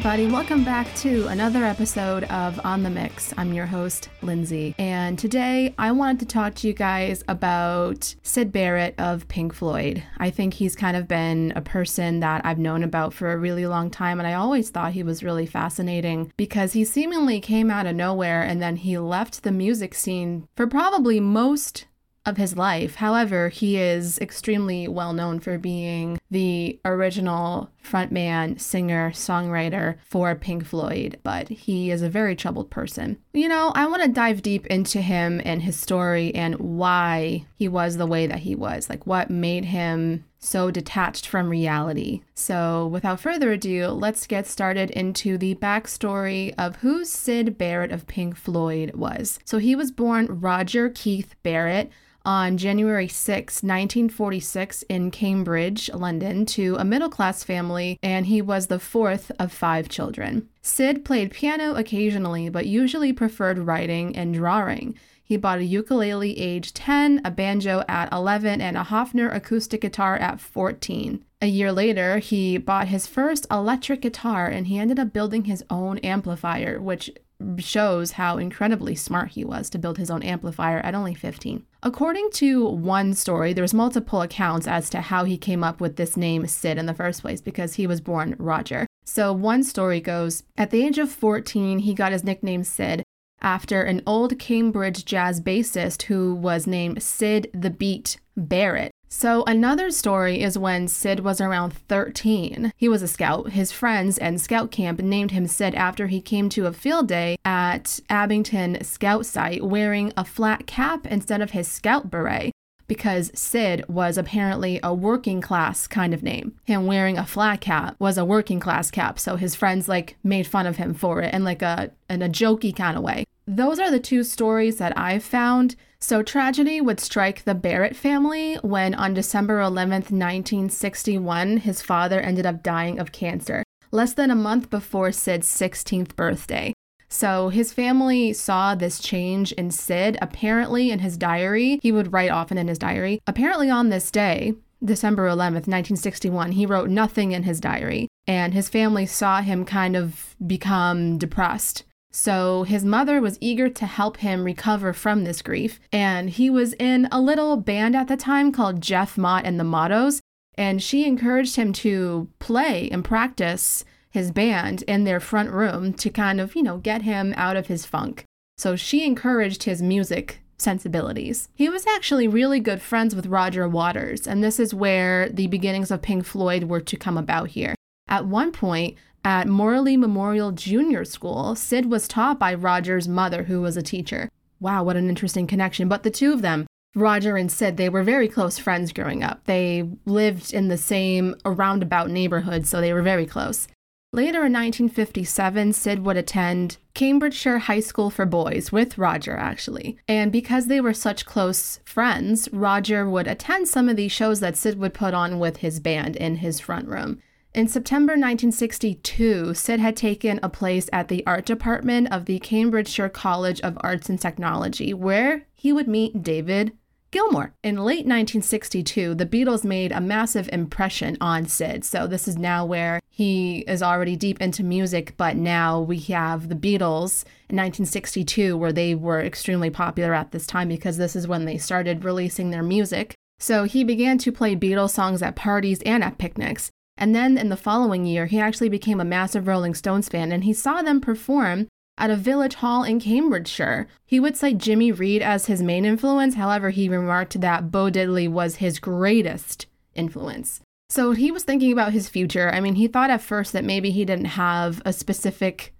everybody. Welcome back to another episode of On the Mix. I'm your host, Lindsay. And today I wanted to talk to you guys about Syd Barrett of Pink Floyd. I think he's kind of been a person that I've known about for a really long time. And I always thought he was really fascinating because he seemingly came out of nowhere and then he left the music scene for probably most of his life. However, he is extremely well known for being the original frontman, singer, songwriter for Pink Floyd, but he is a very troubled person. You know, I want to dive deep into him and his story and why he was the way that he was, like what made him so detached from reality. So, without further ado, let's get started into the backstory of who Syd Barrett of Pink Floyd was. So, he was born Roger Keith Barrett on January 6, 1946, in Cambridge, London, to a middle class family, and he was the fourth of five children. Syd played piano occasionally, but usually preferred writing and drawing. He bought a ukulele age 10, a banjo at 11, and a Hofner acoustic guitar at 14. A year later, he bought his first electric guitar and he ended up building his own amplifier, which shows how incredibly smart he was to build his own amplifier at only 15. According to one story, there's multiple accounts as to how he came up with this name Sid in the first place because he was born Roger. So one story goes, at the age of 14, he got his nickname Sid after an old Cambridge jazz bassist who was named Sid the Beat Barrett. So, another story is when Syd was around 13. He was a scout. His friends and scout camp named him Sid after he came to a field day at Abington Scout Site wearing a flat cap instead of his scout beret because Sid was apparently a working class kind of name. Him wearing a flat cap was a working class cap, so his friends like made fun of him for it in like a in a jokey kind of way. Those are the two stories that I've found. So, tragedy would strike the Barrett family when, on December 11th, 1961, his father ended up dying of cancer, less than a month before Syd's 16th birthday. So, his family saw this change in Syd. Apparently, in his diary, he would write often in his diary. Apparently, on this day, December 11th, 1961, he wrote nothing in his diary, and his family saw him kind of become depressed so his mother was eager to help him recover from this grief, and he was in a little band at the time called Geoff Mott and the Mottos, and she encouraged him to play and practice his band in their front room to kind of, you know, get him out of his funk. So she encouraged his music sensibilities. He was actually really good friends with Roger Waters, and this is where the beginnings of Pink Floyd were to come about here. At one point, at Morley Memorial Junior School, Syd was taught by Roger's mother, who was a teacher. Wow, what an interesting connection. But the two of them, Roger and Syd, they were very close friends growing up. They lived in the same roundabout neighborhood, so they were very close. Later in 1957, Syd would attend Cambridgeshire High School for Boys with Roger, actually. And because they were such close friends, Roger would attend some of these shows that Syd would put on with his band in his front room. In September 1962, Syd had taken a place at the art department of the Cambridgeshire College of Arts and Technology, where he would meet David Gilmour. In late 1962, the Beatles made a massive impression on Sid. So, this is now where he is already deep into music, but now we have the Beatles in 1962, where they were extremely popular at this time because this is when they started releasing their music. So, he began to play Beatles songs at parties and at picnics. And then in the following year, he actually became a massive Rolling Stones fan and he saw them perform at a village hall in Cambridgeshire. He would cite Jimmy Reed as his main influence, however, he remarked that Bo Diddley was his greatest influence. So he was thinking about his future. I mean, he thought at first that maybe he didn't have a specific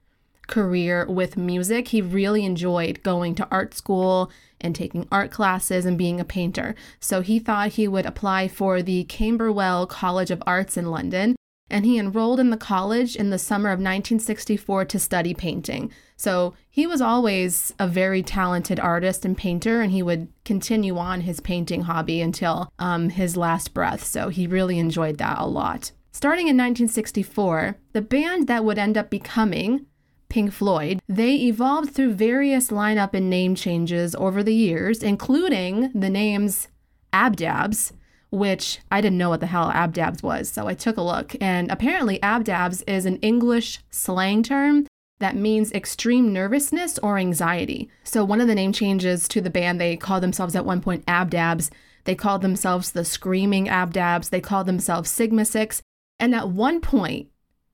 career with music. He really enjoyed going to art school and taking art classes and being a painter. So he thought he would apply for the Camberwell College of Arts in London. And he enrolled in the college in the summer of 1964 to study painting. So he was always a very talented artist and painter, and he would continue on his painting hobby until um, his last breath. So he really enjoyed that a lot. Starting in 1964, the band that would end up becoming Pink Floyd, they evolved through various lineup and name changes over the years, including the names Abdabs, which I didn't know what the hell abdabs was. So I took a look. And apparently, abdabs is an English slang term that means extreme nervousness or anxiety. So one of the name changes to the band, they called themselves at one point abdabs. They called themselves the Screaming Abdabs. They called themselves Sigma Six. And at one point,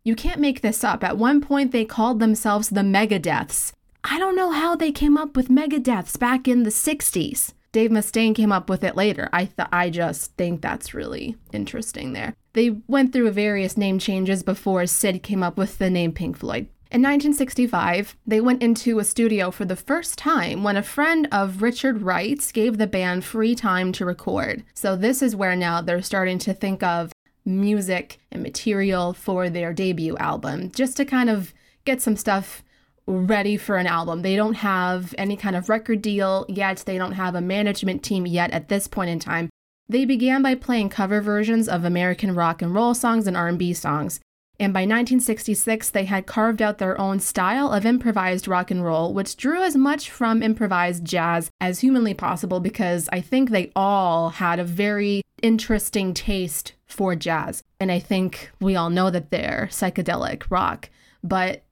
you can't make this up. At one point, they called themselves the Megadeths. I don't know how they came up with Megadeths back in the 60s. Dave Mustaine came up with it later. I th- I just think that's really interesting there. They went through various name changes before Syd came up with the name Pink Floyd. In 1965, they went into a studio for the first time when a friend of Richard Wright's gave the band free time to record. So, this is where now they're starting to think of music and material for their debut album, just to kind of get some stuff ready for an album. They don't have any kind of record deal yet. They don't have a management team yet at this point in time. They began by playing cover versions of American rock and roll songs and R&B songs. And by 1966, they had carved out their own style of improvised rock and roll, which drew as much from improvised jazz as humanly possible because I think they all had a very interesting taste for jazz. And I think we all know that they're psychedelic rock. But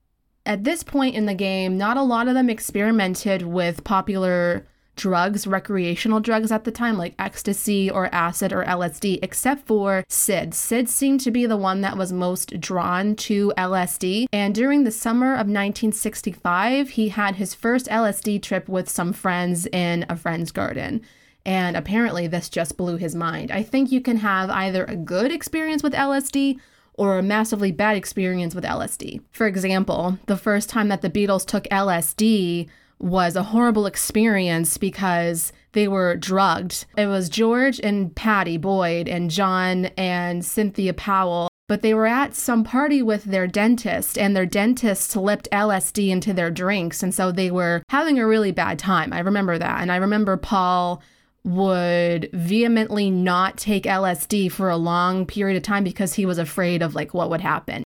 at this point in the game, not a lot of them experimented with popular drugs, recreational drugs at the time, like ecstasy or acid or LSD, except for Syd. Syd seemed to be the one that was most drawn to LSD. And during the summer of 1965, he had his first LSD trip with some friends in a friend's garden. And apparently, this just blew his mind. I think you can have either a good experience with LSD or a massively bad experience with LSD. For example, the first time that the Beatles took LSD was a horrible experience because they were drugged. It was George and Pattie Boyd and John and Cynthia Powell. But they were at some party with their dentist, and their dentist slipped LSD into their drinks. And so they were having a really bad time. I remember that. And I remember Paul would vehemently not take LSD for a long period of time because he was afraid of like what would happen.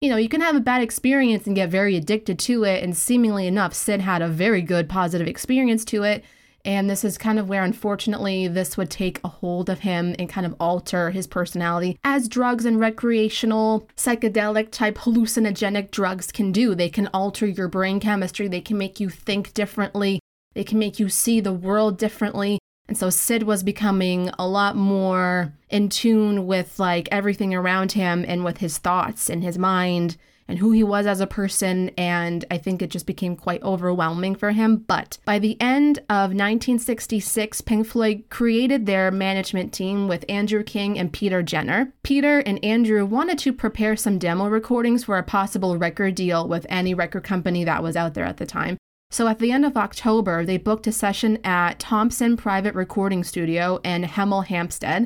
You know, you can have a bad experience and get very addicted to it, and seemingly enough, Syd had a very good positive experience to it. And this is kind of where, unfortunately, this would take a hold of him and kind of alter his personality, as drugs and recreational, psychedelic type hallucinogenic drugs can do. They can alter your brain chemistry, they can make you think differently, they can make you see the world differently. And so Syd was becoming a lot more in tune with like everything around him and with his thoughts and his mind and who he was as a person. And I think it just became quite overwhelming for him. But by the end of 1966, Pink Floyd created their management team with Andrew King and Peter Jenner. Peter and Andrew wanted to prepare some demo recordings for a possible record deal with any record company that was out there at the time. So at the end of October, they booked a session at Thompson Private Recording Studio in Hemel Hempstead.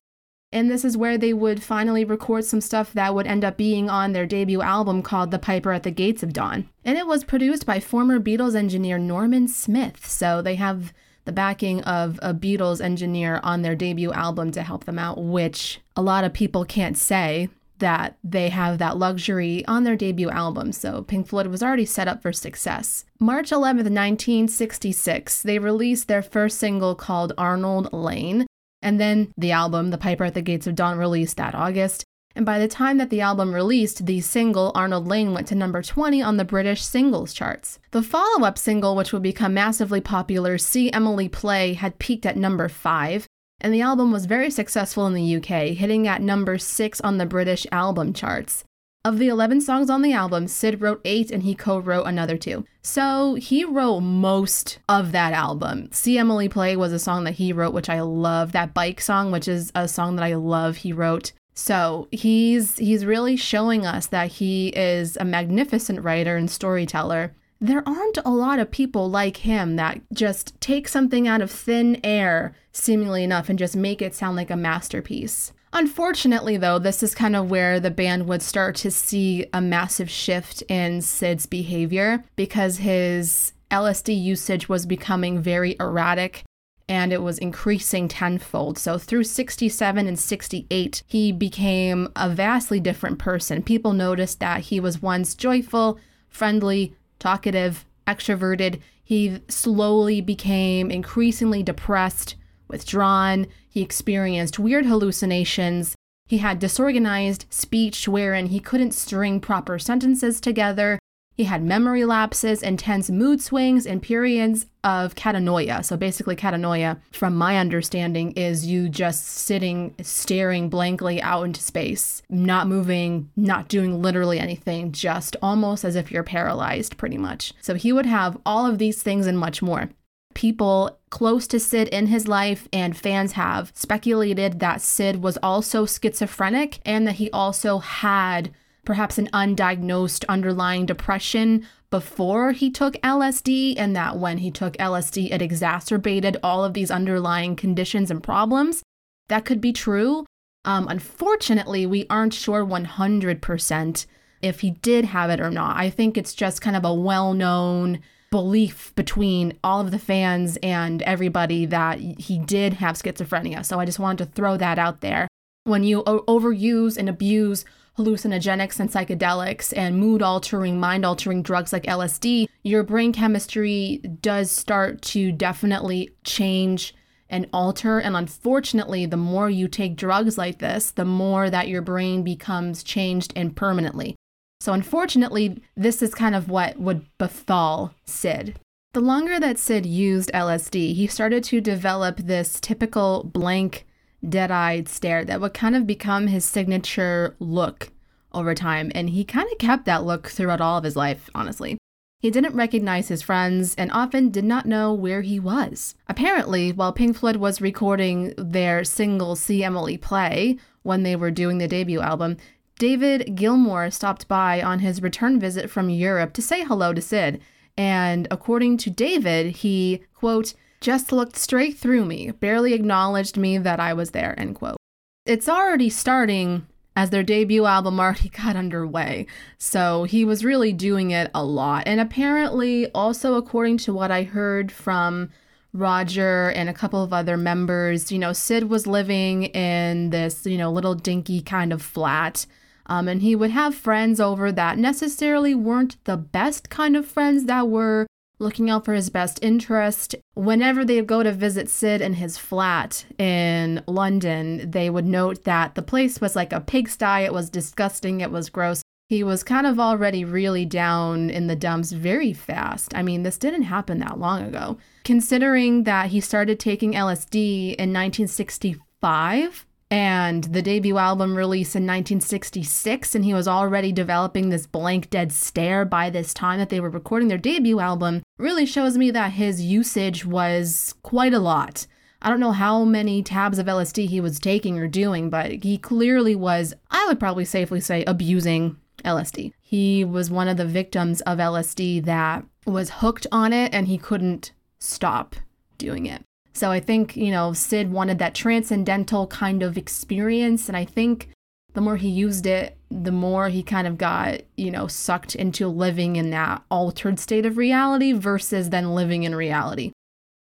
And this is where they would finally record some stuff that would end up being on their debut album called The Piper at the Gates of Dawn. And it was produced by former Beatles engineer Norman Smith. So they have the backing of a Beatles engineer on their debut album to help them out, which a lot of people can't say that they have that luxury on their debut album, so Pink Floyd was already set up for success. March 11, 1966, they released their first single called Arnold Layne, and then the album, The Piper at the Gates of Dawn, released that August. And by the time that the album released, the single Arnold Layne went to number 20 on the British singles charts. The follow up single, which would become massively popular, See Emily Play, had peaked at number 5, and the album was very successful in the UK, hitting at number 6 on the British album charts. Of the 11 songs on the album, Syd wrote 8 and he co wrote another 2. So he wrote most of that album. See Emily Play was a song that he wrote, which I love. That bike song, which is a song that I love, he wrote. So he's he's really showing us that he is a magnificent writer and storyteller there aren't a lot of people like him that just take something out of thin air, seemingly enough, and just make it sound like a masterpiece. Unfortunately, though, this is kind of where the band would start to see a massive shift in Syd's behavior because his LSD usage was becoming very erratic and it was increasing tenfold. So through 67 and 68, he became a vastly different person. People noticed that he was once joyful, friendly, talkative, extroverted. He slowly became increasingly depressed, withdrawn. He experienced weird hallucinations. He had disorganized speech wherein he couldn't string proper sentences together. He had memory lapses, intense mood swings, and periods of catanoia. So basically, catanoia, from my understanding, is you just sitting, staring blankly out into space, not moving, not doing literally anything, just almost as if you're paralyzed, pretty much. So he would have all of these things and much more. People close to Syd in his life and fans have speculated that Syd was also schizophrenic and that he also had perhaps an undiagnosed underlying depression before he took LSD, and that when he took LSD, it exacerbated all of these underlying conditions and problems. That could be true. Um, unfortunately, we aren't sure 100% if he did have it or not. I think it's just kind of a well known belief between all of the fans and everybody that he did have schizophrenia. So I just wanted to throw that out there. When you overuse and abuse hallucinogenics and psychedelics and mood altering, mind altering drugs like LSD, your brain chemistry does start to definitely change and alter. And unfortunately, the more you take drugs like this, the more that your brain becomes changed and permanently. So, unfortunately, this is kind of what would befall Syd. The longer that Syd used LSD, he started to develop this typical blank dead eyed stare that would kind of become his signature look over time, and he kind of kept that look throughout all of his life, honestly. He didn't recognize his friends and often did not know where he was. Apparently, while Pink Floyd was recording their single See Emily Play when they were doing the debut album, David Gilmour stopped by on his return visit from Europe to say hello to Syd. And according to David, he, quote, just looked straight through me, barely acknowledged me that I was there, end quote. It's already starting as their debut album already got underway. So he was really doing it a lot. And apparently, also according to what I heard from Roger and a couple of other members, you know, Syd was living in this, you know, little dinky kind of flat. Um, and he would have friends over that necessarily weren't the best kind of friends that were looking out for his best interest. Whenever they go to visit Syd in his flat in London, they would note that the place was like a pigsty. It was disgusting. It was gross. He was kind of already really down in the dumps very fast. I mean, this didn't happen that long ago. Considering that he started taking LSD in 1965, and the debut album released in 1966 and he was already developing this blank dead stare by this time that they were recording their debut album really shows me that his usage was quite a lot I don't know how many tabs of LSD he was taking or doing, but he clearly was, I would probably safely say, abusing LSD. He was one of the victims of LSD that was hooked on it and he couldn't stop doing it. So I think, you know, Syd wanted that transcendental kind of experience. And I think the more he used it, the more he kind of got, you know, sucked into living in that altered state of reality versus then living in reality.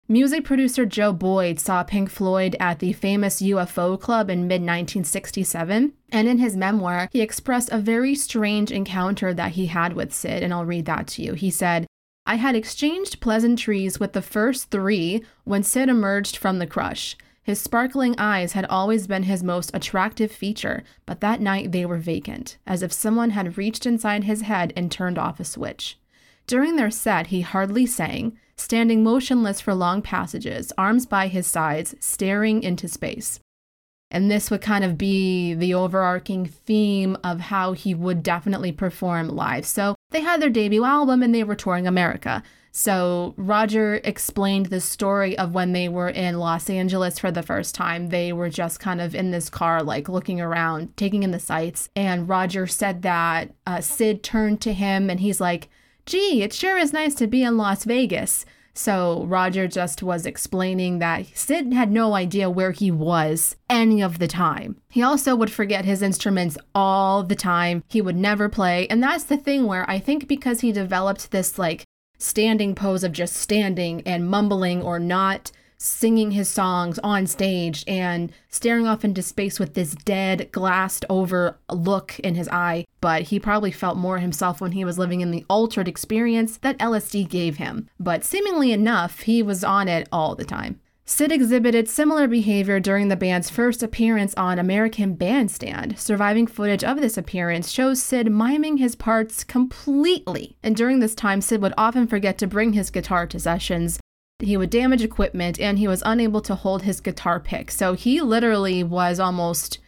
Music producer Joe Boyd saw Pink Floyd at the famous UFO Club in mid 1967, and in his memoir, he expressed a very strange encounter that he had with Syd, and I'll read that to you. He said, I had exchanged pleasantries with the first three when Syd emerged from the crush. His sparkling eyes had always been his most attractive feature, but that night they were vacant, as if someone had reached inside his head and turned off a switch. During their set, he hardly sang, standing motionless for long passages, arms by his sides, staring into space. And this would kind of be the overarching theme of how he would definitely perform live. So they had their debut album and they were touring America. So Roger explained the story of when they were in Los Angeles for the first time. They were just kind of in this car, like looking around, taking in the sights. And Roger said that uh, Syd turned to him and he's like, gee, it sure is nice to be in Las Vegas. So Roger just was explaining that Syd had no idea where he was any of the time. He also would forget his instruments all the time. He would never play. And that's the thing where I think because he developed this like standing pose of just standing and mumbling or not singing his songs on stage and staring off into space with this dead, glassed over look in his eye. But he probably felt more himself when he was living in the altered experience that LSD gave him. But seemingly enough, he was on it all the time. Syd exhibited similar behavior during the band's first appearance on American Bandstand. Surviving footage of this appearance shows Syd miming his parts completely, and during this time, Syd would often forget to bring his guitar to sessions. He would damage equipment, and he was unable to hold his guitar pick. So he literally was almost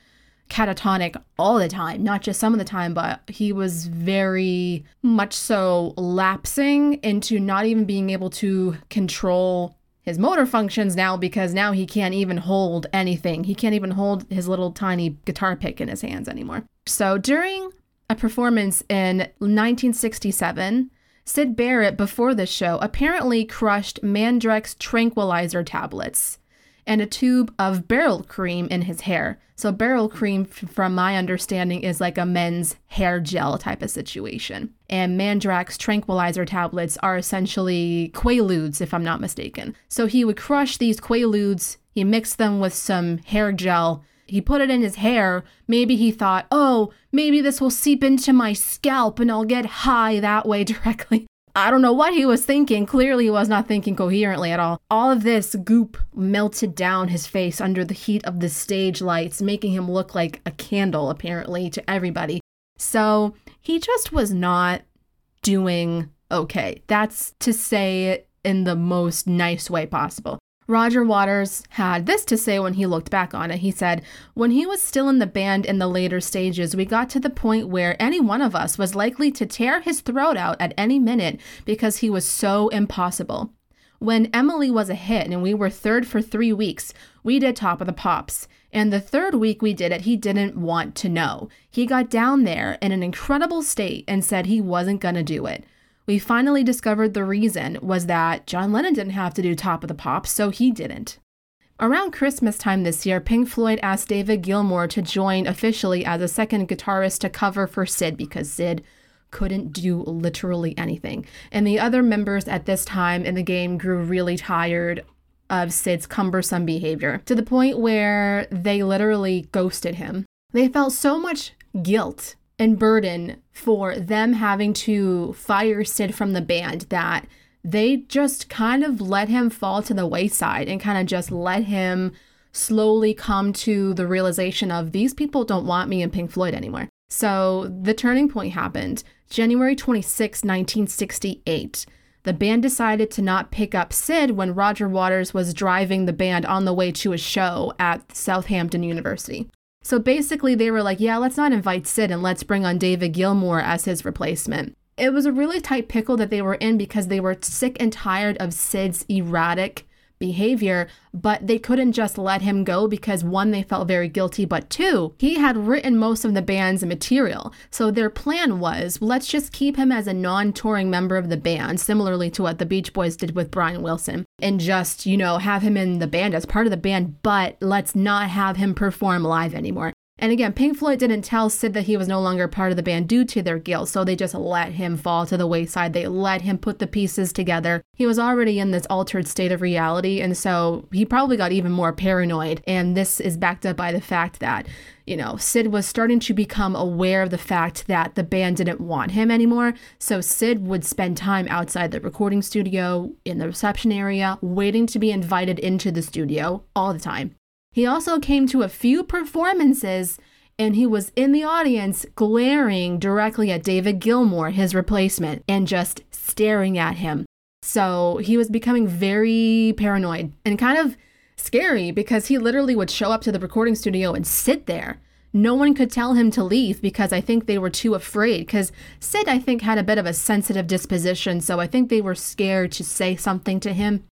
catatonic all the time, not just some of the time, but he was very much so lapsing into not even being able to control his motor functions now because now he can't even hold anything. He can't even hold his little tiny guitar pick in his hands anymore. So during a performance in 1967, Syd Barrett, before the show, apparently crushed Mandrax tranquilizer tablets and a tube of barrel cream in his hair. So, barrel cream, from my understanding, is like a men's hair gel type of situation. And Mandrax tranquilizer tablets are essentially Quaaludes, if I'm not mistaken. So, he would crush these Quaaludes, he mixed them with some hair gel. He put it in his hair. Maybe he thought, oh, maybe this will seep into my scalp and I'll get high that way directly. I don't know what he was thinking. Clearly, he was not thinking coherently at all. All of this goop melted down his face under the heat of the stage lights, making him look like a candle, apparently, to everybody. So he just was not doing okay. That's to say it in the most nice way possible. Roger Waters had this to say when he looked back on it. He said, When he was still in the band in the later stages, we got to the point where any one of us was likely to tear his throat out at any minute because he was so impossible. When Emily was a hit and we were third for three weeks, we did Top of the Pops. And the third week we did it, he didn't want to know. He got down there in an incredible state and said he wasn't going to do it we finally discovered the reason was that John Lennon didn't have to do Top of the Pops, so he didn't. Around Christmas time this year, Pink Floyd asked David Gilmour to join officially as a second guitarist to cover for Syd because Syd couldn't do literally anything. And the other members at this time in the game grew really tired of Syd's cumbersome behavior to the point where they literally ghosted him. They felt so much guilt and burden for them having to fire Syd from the band that they just kind of let him fall to the wayside and kind of just let him slowly come to the realization of these people don't want me in Pink Floyd anymore. So the turning point happened January 26, 1968. The band decided to not pick up Syd when Roger Waters was driving the band on the way to a show at Southampton University. So basically, they were like, yeah, let's not invite Syd and let's bring on David Gilmour as his replacement. It was a really tight pickle that they were in because they were sick and tired of Syd's erratic behavior, but they couldn't just let him go because one, they felt very guilty, but two, he had written most of the band's material. So their plan was let's just keep him as a non touring member of the band, similarly to what the Beach Boys did with Brian Wilson, and just, you know, have him in the band as part of the band, but let's not have him perform live anymore. And again, Pink Floyd didn't tell Syd that he was no longer part of the band due to their guilt, so they just let him fall to the wayside. They let him put the pieces together. He was already in this altered state of reality, and so he probably got even more paranoid. And this is backed up by the fact that, you know, Syd was starting to become aware of the fact that the band didn't want him anymore. So Syd would spend time outside the recording studio, in the reception area, waiting to be invited into the studio all the time. He also came to a few performances and he was in the audience glaring directly at David Gilmour, his replacement, and just staring at him. So he was becoming very paranoid and kind of scary because he literally would show up to the recording studio and sit there. No one could tell him to leave because I think they were too afraid. Because Syd, I think, had a bit of a sensitive disposition, so I think they were scared to say something to him.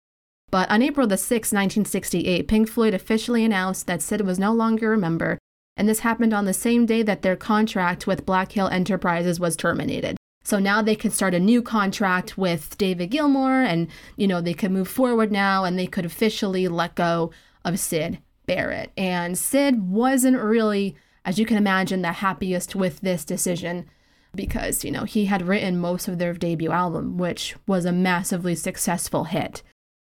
But on April the 6th, 1968, Pink Floyd officially announced that Syd was no longer a member, and this happened on the same day that their contract with Black Hill Enterprises was terminated. So now they could start a new contract with David Gilmour, and you know they could move forward now, and they could officially let go of Syd Barrett. And Syd wasn't really, as you can imagine, the happiest with this decision because you know he had written most of their debut album, which was a massively successful hit.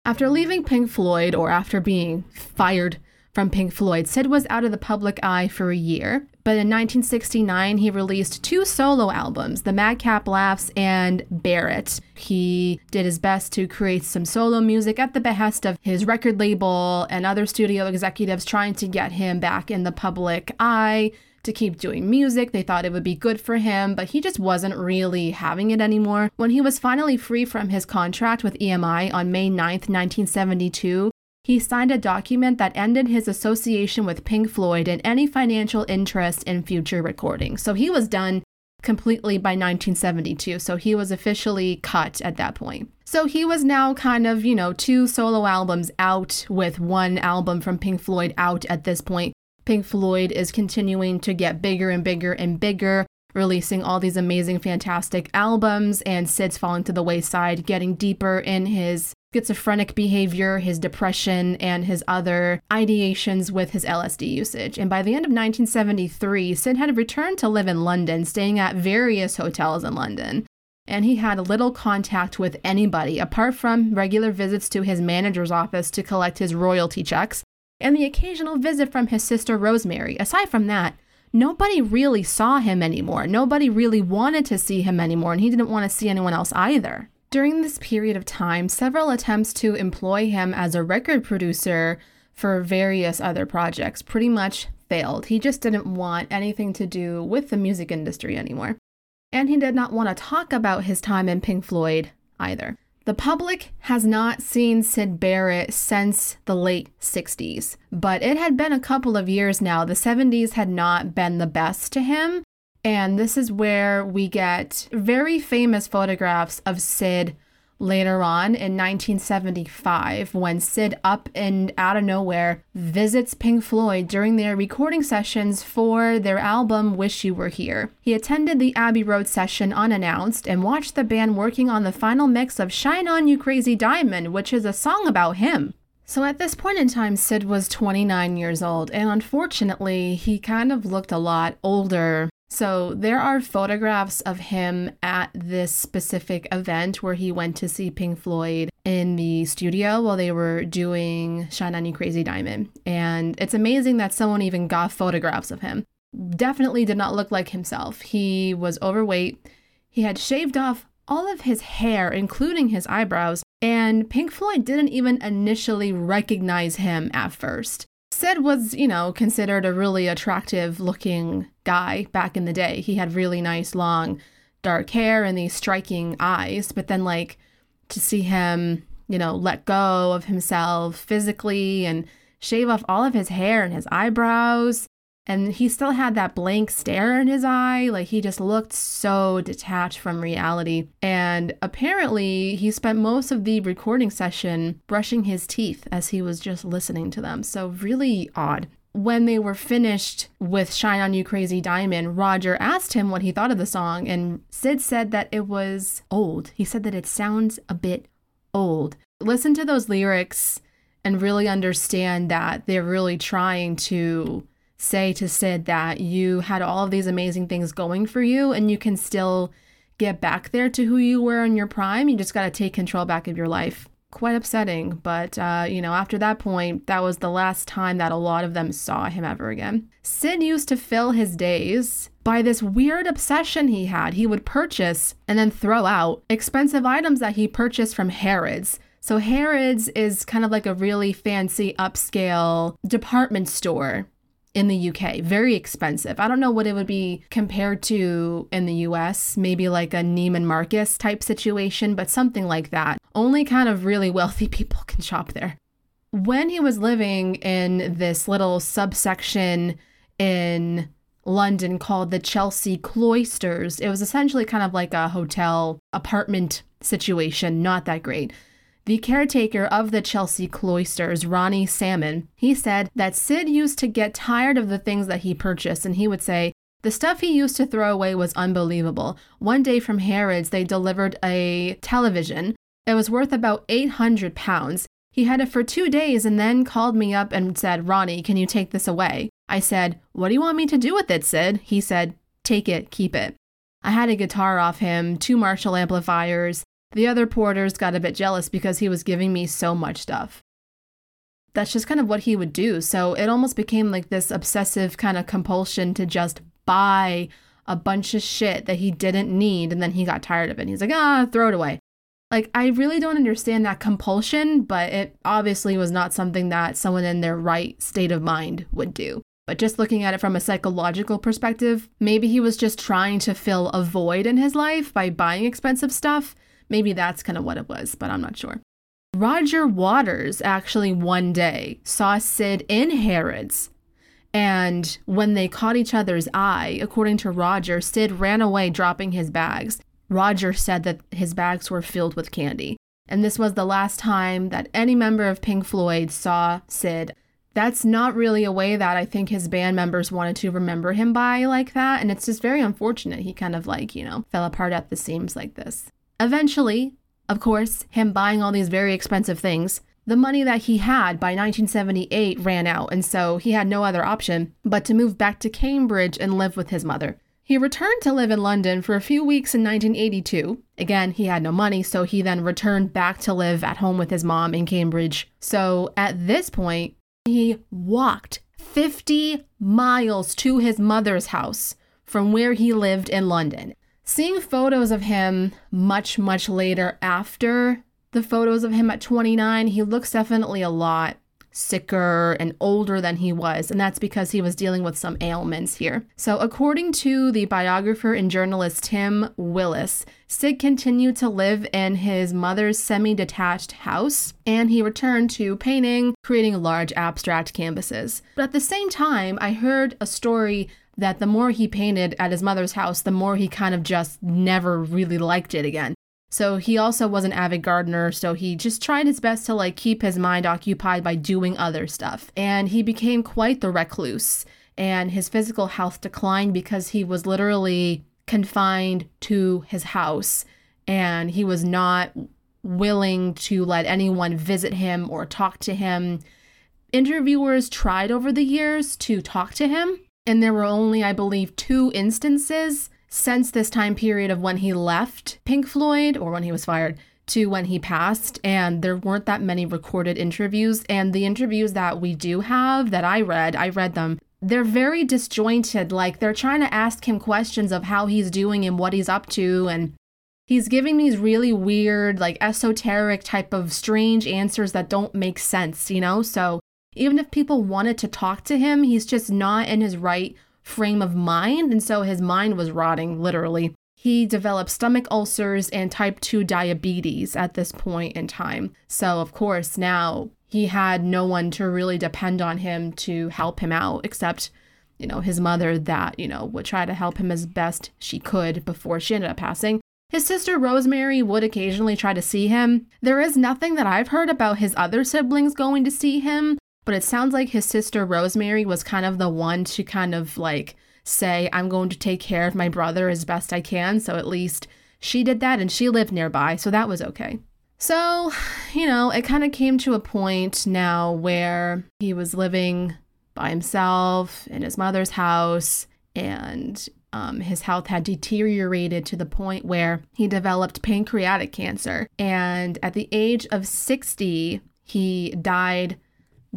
After leaving Pink Floyd or after being fired from Pink Floyd. Syd was out of the public eye for a year, but in 1969 he released two solo albums, The Madcap Laughs and Barrett. He did his best to create some solo music at the behest of his record label and other studio executives trying to get him back in the public eye to keep doing music. They thought it would be good for him, but he just wasn't really having it anymore. When he was finally free from his contract with EMI on May 9th, 1972, he signed a document that ended his association with Pink Floyd and any financial interest in future recordings. So he was done completely by 1972. So he was officially cut at that point. So he was now kind of, you know, two solo albums out with one album from Pink Floyd out at this point. Pink Floyd is continuing to get bigger and bigger and bigger, releasing all these amazing, fantastic albums, and Syd's falling to the wayside, getting deeper in his schizophrenic behavior, his depression, and his other ideations with his LSD usage. And by the end of 1973, Syd had returned to live in London, staying at various hotels in London. And he had little contact with anybody apart from regular visits to his manager's office to collect his royalty checks and the occasional visit from his sister Rosemary. Aside from that, nobody really saw him anymore. Nobody really wanted to see him anymore, and he didn't want to see anyone else either. During this period of time, several attempts to employ him as a record producer for various other projects pretty much failed. He just didn't want anything to do with the music industry anymore. And he did not want to talk about his time in Pink Floyd either. The public has not seen Syd Barrett since the late 60s, but it had been a couple of years now. The 70s had not been the best to him, and this is where we get very famous photographs of Syd later on in 1975 when Syd up and out of nowhere visits Pink Floyd during their recording sessions for their album Wish You Were Here. He attended the Abbey Road session unannounced and watched the band working on the final mix of Shine On You Crazy Diamond, which is a song about him. So at this point in time, Syd was 29 years old, and unfortunately, he kind of looked a lot older so there are photographs of him at this specific event where he went to see Pink Floyd in the studio while they were doing Shine On You Crazy Diamond. And it's amazing that someone even got photographs of him. Definitely did not look like himself. He was overweight. He had shaved off all of his hair, including his eyebrows, and Pink Floyd didn't even initially recognize him at first. Syd was, you know, considered a really attractive looking guy back in the day. He had really nice, long, dark hair and these striking eyes. But then, like, to see him, you know, let go of himself physically and shave off all of his hair and his eyebrows and he still had that blank stare in his eye. Like he just looked so detached from reality. And apparently, he spent most of the recording session brushing his teeth as he was just listening to them. So, really odd. When they were finished with Shine On You Crazy Diamond, Roger asked him what he thought of the song, and Syd said that it was old. He said that it sounds a bit old. Listen to those lyrics and really understand that they're really trying to say to Syd that you had all of these amazing things going for you and you can still get back there to who you were in your prime. You just got to take control back of your life. Quite upsetting, but uh, you know, after that point, that was the last time that a lot of them saw him ever again. Syd used to fill his days by this weird obsession he had. He would purchase and then throw out expensive items that he purchased from Harrods. So, Harrods is kind of like a really fancy upscale department store in the UK. Very expensive. I don't know what it would be compared to in the US, maybe like a Neiman Marcus type situation, but something like that. Only kind of really wealthy people can shop there. When he was living in this little subsection in London called the Chelsea Cloisters, it was essentially kind of like a hotel apartment situation, not that great. The caretaker of the Chelsea cloisters, Ronnie Salmon, he said that Syd used to get tired of the things that he purchased, and he would say, the stuff he used to throw away was unbelievable. One day from Harrods, they delivered a television. It was worth about 800 pounds. He had it for two days and then called me up and said, Ronnie, can you take this away? I said, What do you want me to do with it, Syd? He said, Take it, keep it. I had a guitar off him, two Marshall amplifiers, the other porters got a bit jealous because he was giving me so much stuff. that's just kind of what he would do. So it almost became like this obsessive kind of compulsion to just buy a bunch of shit that he didn't need and then he got tired of it. He's like, ah, throw it away. Like, I really don't understand that compulsion, but it obviously was not something that someone in their right state of mind would do. But just looking at it from a psychological perspective, maybe he was just trying to fill a void in his life by buying expensive stuff. Maybe that's kind of what it was, but I'm not sure. Roger Waters actually one day saw Syd in Harrods. And when they caught each other's eye, according to Roger, Syd ran away dropping his bags. Roger said that his bags were filled with candy. And this was the last time that any member of Pink Floyd saw Syd. That's not really a way that I think his band members wanted to remember him by like that. And it's just very unfortunate he kind of like, you know, fell apart at the seams like this. Eventually, of course, him buying all these very expensive things, the money that he had by 1978 ran out, and so he had no other option but to move back to Cambridge and live with his mother. He returned to live in London for a few weeks in 1982. Again, he had no money, so he then returned back to live at home with his mom in Cambridge. So at this point, he walked 50 miles to his mother's house from where he lived in London. Seeing photos of him much, much later after the photos of him at 29, he looks definitely a lot sicker and older than he was, and that's because he was dealing with some ailments here. So, according to the biographer and journalist Tim Willis, Syd continued to live in his mother's semi detached house, and he returned to painting, creating large abstract canvases. But at the same time, I heard a story that the more he painted at his mother's house, the more he kind of just never really liked it again. So he also was an avid gardener, so he just tried his best to like keep his mind occupied by doing other stuff. And he became quite the recluse, and his physical health declined because he was literally confined to his house and he was not willing to let anyone visit him or talk to him. Interviewers tried over the years to talk to him, and there were only, I believe, two instances since this time period of when he left Pink Floyd or when he was fired to when he passed. And there weren't that many recorded interviews. And the interviews that we do have that I read, I read them. They're very disjointed. Like they're trying to ask him questions of how he's doing and what he's up to. And he's giving these really weird, like esoteric type of strange answers that don't make sense, you know? So even if people wanted to talk to him, he's just not in his right frame of mind. And so his mind was rotting, literally. He developed stomach ulcers and type 2 diabetes at this point in time. So, of course, now he had no one to really depend on him to help him out except, you know, his mother that, you know, would try to help him as best she could before she ended up passing. His sister Rosemary would occasionally try to see him. There is nothing that I've heard about his other siblings going to see him, but it sounds like his sister Rosemary was kind of the one to kind of like say, I'm going to take care of my brother as best I can. So at least she did that and she lived nearby. So that was okay. So, you know, it kind of came to a point now where he was living by himself in his mother's house and um, his health had deteriorated to the point where he developed pancreatic cancer. And at the age of 60, he died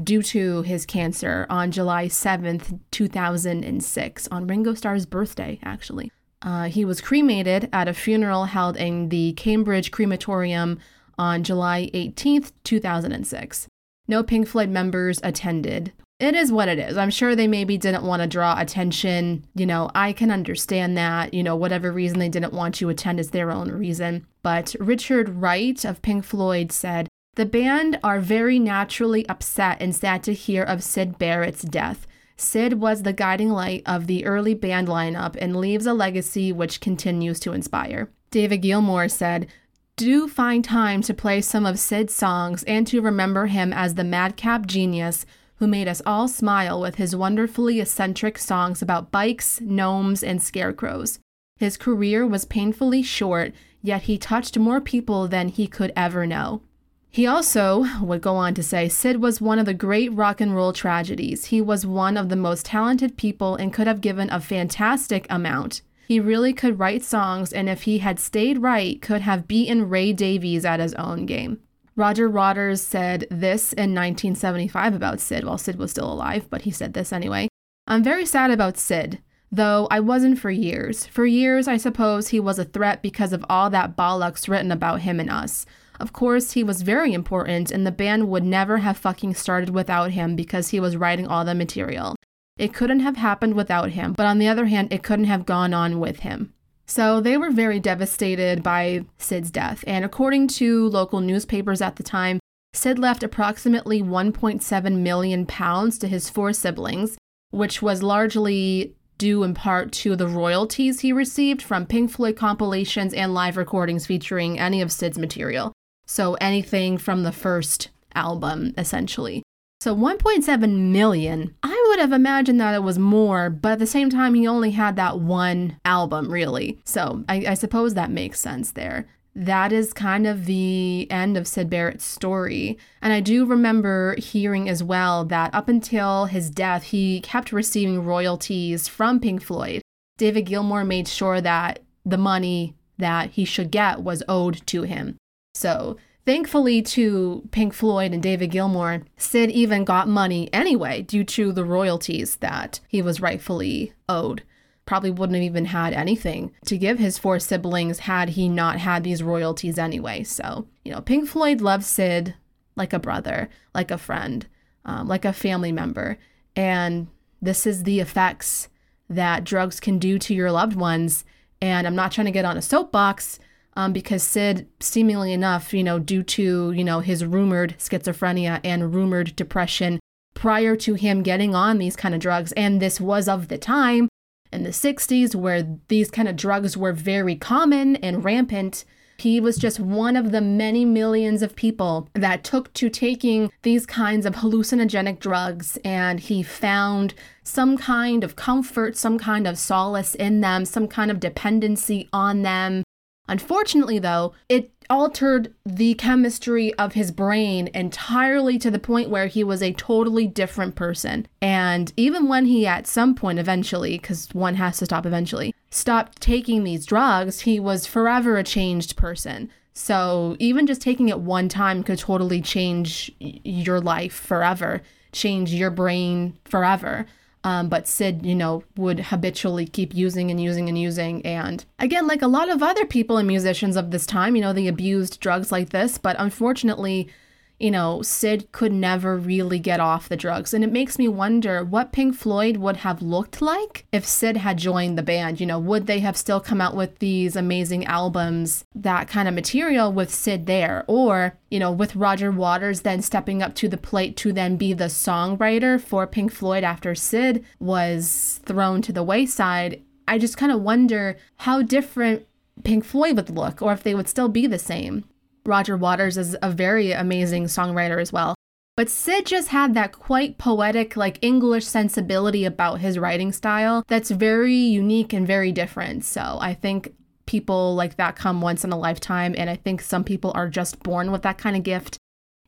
due to his cancer on July 7th, 2006, on Ringo Starr's birthday, actually. Uh, he was cremated at a funeral held in the Cambridge Crematorium on July 18th, 2006. No Pink Floyd members attended. It is what it is. I'm sure they maybe didn't want to draw attention. You know, I can understand that. You know, whatever reason they didn't want to attend is their own reason. But Richard Wright of Pink Floyd said, the band are very naturally upset and sad to hear of Syd Barrett's death. Syd was the guiding light of the early band lineup and leaves a legacy which continues to inspire. David Gilmour said, Do find time to play some of Syd's songs and to remember him as the madcap genius who made us all smile with his wonderfully eccentric songs about bikes, gnomes, and scarecrows. His career was painfully short, yet he touched more people than he could ever know. He also would go on to say Syd was one of the great rock and roll tragedies. He was one of the most talented people and could have given a fantastic amount. He really could write songs, and if he had stayed right, could have beaten Ray Davies at his own game. Roger Waters said this in 1975 about Syd while Syd was still alive, but he said this anyway. I'm very sad about Syd, though I wasn't for years. For years, I suppose he was a threat because of all that bollocks written about him and us. Of course, he was very important, and the band would never have fucking started without him because he was writing all the material. It couldn't have happened without him, but on the other hand, it couldn't have gone on with him. So they were very devastated by Syd's death, and according to local newspapers at the time, Syd left approximately 1.7 million pounds to his four siblings, which was largely due in part to the royalties he received from Pink Floyd compilations and live recordings featuring any of Syd's material. So anything from the first album, essentially. So 1.7 million. I would have imagined that it was more, but at the same time, he only had that one album, really. So I, I suppose that makes sense there. That is kind of the end of Syd Barrett's story. And I do remember hearing as well that up until his death, he kept receiving royalties from Pink Floyd. David Gilmour made sure that the money that he should get was owed to him. So Thankfully to Pink Floyd and David Gilmour, Syd even got money anyway due to the royalties that he was rightfully owed. Probably wouldn't have even had anything to give his four siblings had he not had these royalties anyway. So, you know, Pink Floyd loved Syd like a brother, like a friend, um, like a family member. And this is the effects that drugs can do to your loved ones. And I'm not trying to get on a soapbox um, because Syd, seemingly enough, you know, due to, you know, his rumored schizophrenia and rumored depression prior to him getting on these kind of drugs, and this was of the time in the 60s where these kind of drugs were very common and rampant. He was just one of the many millions of people that took to taking these kinds of hallucinogenic drugs, and he found some kind of comfort, some kind of solace in them, some kind of dependency on them. Unfortunately, though, it altered the chemistry of his brain entirely to the point where he was a totally different person. And even when he, at some point, eventually, because one has to stop eventually, stopped taking these drugs, he was forever a changed person. So even just taking it one time could totally change your life forever, change your brain forever. Um, but Syd, you know, would habitually keep using and using and using. And again, like a lot of other people and musicians of this time, you know, they abused drugs like this. But unfortunately, you know, Syd could never really get off the drugs. And it makes me wonder what Pink Floyd would have looked like if Syd had joined the band. You know, would they have still come out with these amazing albums, that kind of material with Syd there? Or, you know, with Roger Waters then stepping up to the plate to then be the songwriter for Pink Floyd after Syd was thrown to the wayside? I just kind of wonder how different Pink Floyd would look or if they would still be the same. Roger Waters is a very amazing songwriter as well. But Syd just had that quite poetic, like English sensibility about his writing style that's very unique and very different. So I think people like that come once in a lifetime. And I think some people are just born with that kind of gift.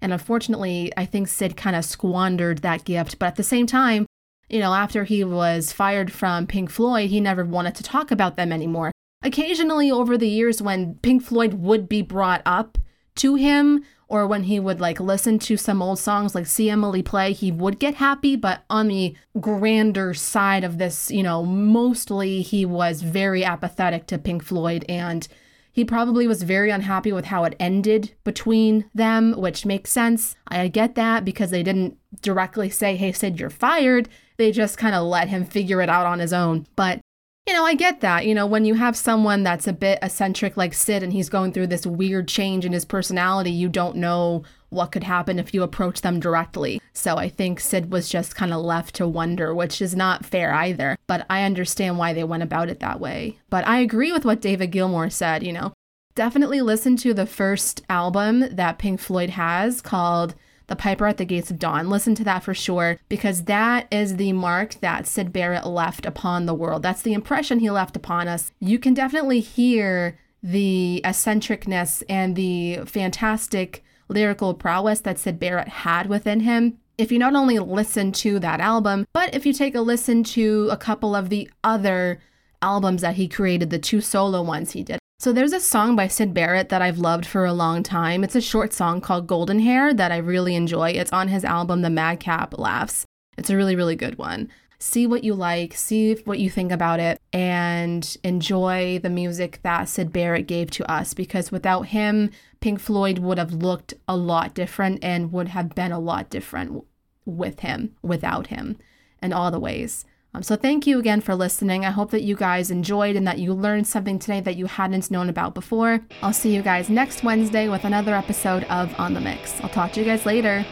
And unfortunately, I think Syd kind of squandered that gift. But at the same time, you know, after he was fired from Pink Floyd, he never wanted to talk about them anymore. Occasionally, over the years, when Pink Floyd would be brought up to him or when he would like listen to some old songs like see Emily play, he would get happy. But on the grander side of this, you know, mostly he was very apathetic to Pink Floyd and he probably was very unhappy with how it ended between them, which makes sense. I get that because they didn't directly say, hey, Syd, you're fired. They just kind of let him figure it out on his own. But you know, I get that. You know, when you have someone that's a bit eccentric like Syd and he's going through this weird change in his personality, you don't know what could happen if you approach them directly. So I think Syd was just kind of left to wonder, which is not fair either. But I understand why they went about it that way. But I agree with what David Gilmour said, you know. Definitely listen to the first album that Pink Floyd has called the Piper at the Gates of Dawn. Listen to that for sure, because that is the mark that Syd Barrett left upon the world. That's the impression he left upon us. You can definitely hear the eccentricness and the fantastic lyrical prowess that Syd Barrett had within him. If you not only listen to that album, but if you take a listen to a couple of the other albums that he created, the two solo ones he did. So there's a song by Syd Barrett that I've loved for a long time. It's a short song called Golden Hair that I really enjoy. It's on his album The Madcap Laughs. It's a really, really good one. See what you like, see what you think about it, and enjoy the music that Syd Barrett gave to us because without him, Pink Floyd would have looked a lot different and would have been a lot different with him, without him, in all the ways. Um, so thank you again for listening. I hope that you guys enjoyed and that you learned something today that you hadn't known about before. I'll see you guys next Wednesday with another episode of On the Mix. I'll talk to you guys later.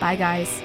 Bye, guys.